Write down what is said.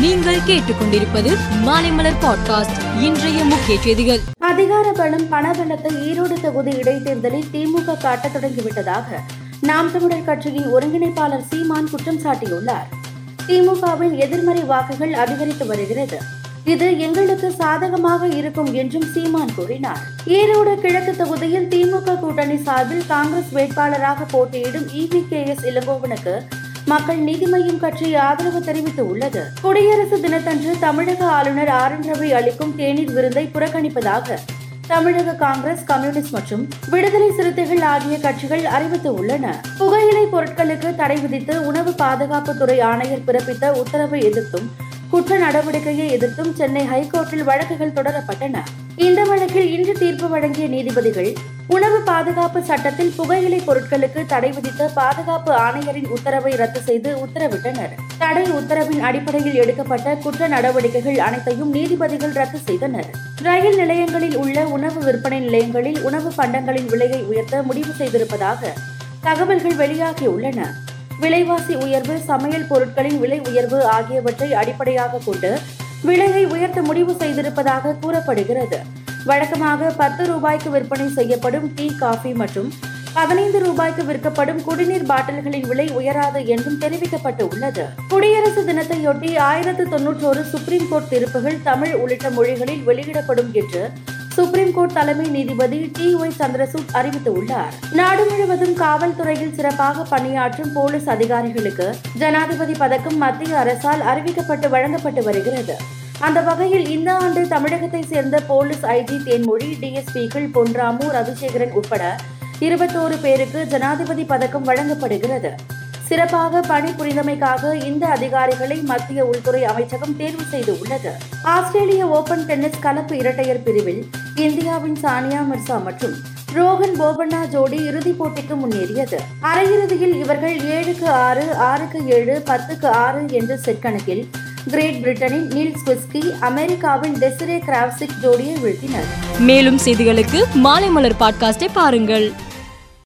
நீங்கள் கேட்டுக்கொண்டிருப்பது மாலைமலர் பாட்காஸ்ட் இன்றைய முக்கிய செய்திகள். அதிகார பலம் பணபலத்தை ஈரோடு தொகுதி இடைத்தேர்தலில் திமுக காட்ட தொடங்கிவிட்டதாக நாம் தமிழர் கட்சியின் ஒருங்கிணைப்பாளர் சீமான் குற்றம் சாட்டியுள்ளார். திமுகவின் எதிர்மறை வாக்குகள் அதிகரித்து வருகிறது. இது எங்களுக்கு சாதகமாக இருக்கும் என்றும் சீமான் கூறினார். ஈரோடு கிழக்கு தொகுதியில் திமுக கூட்டணி சார்பில் காங்கிரஸ் வேட்பாளராக போட்டியிடும் இவி கே எஸ் இளங்கோவனுக்கு மக்கள் நீதி மையம் கட்சி ஆதரவு தெரிவித்து உள்ளது. குடியரசு தினத்தன்று தமிழக ஆளுநர் ஆர் என் ரவி அளிக்கும் தேநீர் விருந்தை புறக்கணிப்பதாக தமிழக காங்கிரஸ் கம்யூனிஸ்ட் மற்றும் விடுதலை சிறுத்தைகள் ஆகிய கட்சிகள் அறிவித்து உள்ளன. புகையிலை பொருட்களுக்கு தடை விதித்து உணவு பாதுகாப்புத்துறை ஆணையர் பிறப்பித்த உத்தரவை எதிர்த்தும் குற்ற நடவடிக்கையை எதிர்த்தும் சென்னை ஹைகோர்ட்டில் வழக்குகள் தொடரப்பட்டன. இந்த இன்று தீர்ப்பு வழங்கிய நீதிபதிகள் உணவு பாதுகாப்பு சட்டத்தில் புகையிலை பொருட்களுக்கு தடை விதித்த பாதுகாப்பு ஆணையரின் உத்தரவை ரத்து செய்து உத்தரவிட்டனர். தடை உத்தரவின் அடிப்படையில் எடுக்கப்பட்ட குற்ற நடவடிக்கைகள் அனைத்தையும் நீதிபதிகள் ரத்து செய்தனர். ரயில் நிலையங்களில் உள்ள உணவு விற்பனை நிலையங்களில் உணவு பண்டங்களின் விலையை உயர்த்த முடிவு செய்திருப்பதாக தகவல்கள் வெளியாகியுள்ளன. விலைவாசி உயர்வு சமையல் பொருட்களின் விலை உயர்வு ஆகியவற்றை அடிப்படையாக கொண்டு விலையை உயர்த்த முடிவு செய்திருப்பதாக கூறப்படுகிறது. வழக்கமாக பத்து ரூபாய்க்கு விற்பனை செய்யப்படும் டீ காஃபி மற்றும் பதினைந்து ரூபாய்க்கு விற்கப்படும் குடிநீர் பாட்டில்களின் விலை உயராது என்றும் தெரிவிக்கப்பட்டு உள்ளது குடியரசு தினத்தையொட்டி ஆயிரத்து தொன்னூற்றோரு சுப்ரீம் கோர்ட் தீர்ப்புகள் தமிழ் உள்ளிட்ட மொழிகளில் வெளியிடப்படும் என்று சுப்ரீம் கோர்ட் தலைமை நீதிபதி டி. ஒய். சந்திரசூட் அறிவித்துள்ளார். நாடு முழுவதும் காவல்துறையில் சிறப்பாக பணியாற்றும் போலீஸ் அதிகாரிகளுக்கு ஜனாதிபதி பதக்கம் மத்திய அரசால் அறிவிக்கப்பட்டு வழங்கப்பட்டு வருகிறது. அந்த வகையில் இந்த ஆண்டு தமிழகத்தை சேர்ந்த போலீஸ் ஐஜி தேன்மொழி டிஎஸ்பிகள் பொன்ராமு ரவிசேகரன் உட்பட இருபத்தோரு பேருக்கு ஜனாதிபதி பதக்கம் வழங்கப்படுகிறது. சிறப்பாக பணிபுரிந்தமைக்காக இந்த அதிகாரிகளை மத்திய உள்துறை அமைச்சகம் தேர்வு செய்து உள்ளது ஆஸ்திரேலிய ஓபன் டென்னிஸ் கலப்பு இரட்டையர் பிரிவில் இந்தியாவின் சானியா மிர்சா மற்றும் ரோகன் போபண்ணா ஜோடி இறுதிப் போட்டிக்கு முன்னேறியது. அரையிறுதியில் இவர்கள் ஏழுக்கு ஆறு ஆறுக்கு ஏழு பத்துக்கு ஆறு என்ற செட் கணக்கில் கிரேட் பிரிட்டனின் நீல் ஸ்விஸ்கி அமெரிக்காவின் டெசிரே கிராவ்சிக் ஜோடியை வீழ்த்தினர். மேலும் செய்திகளுக்கு மாலை மலர் பாட்காஸ்டை பாருங்கள்.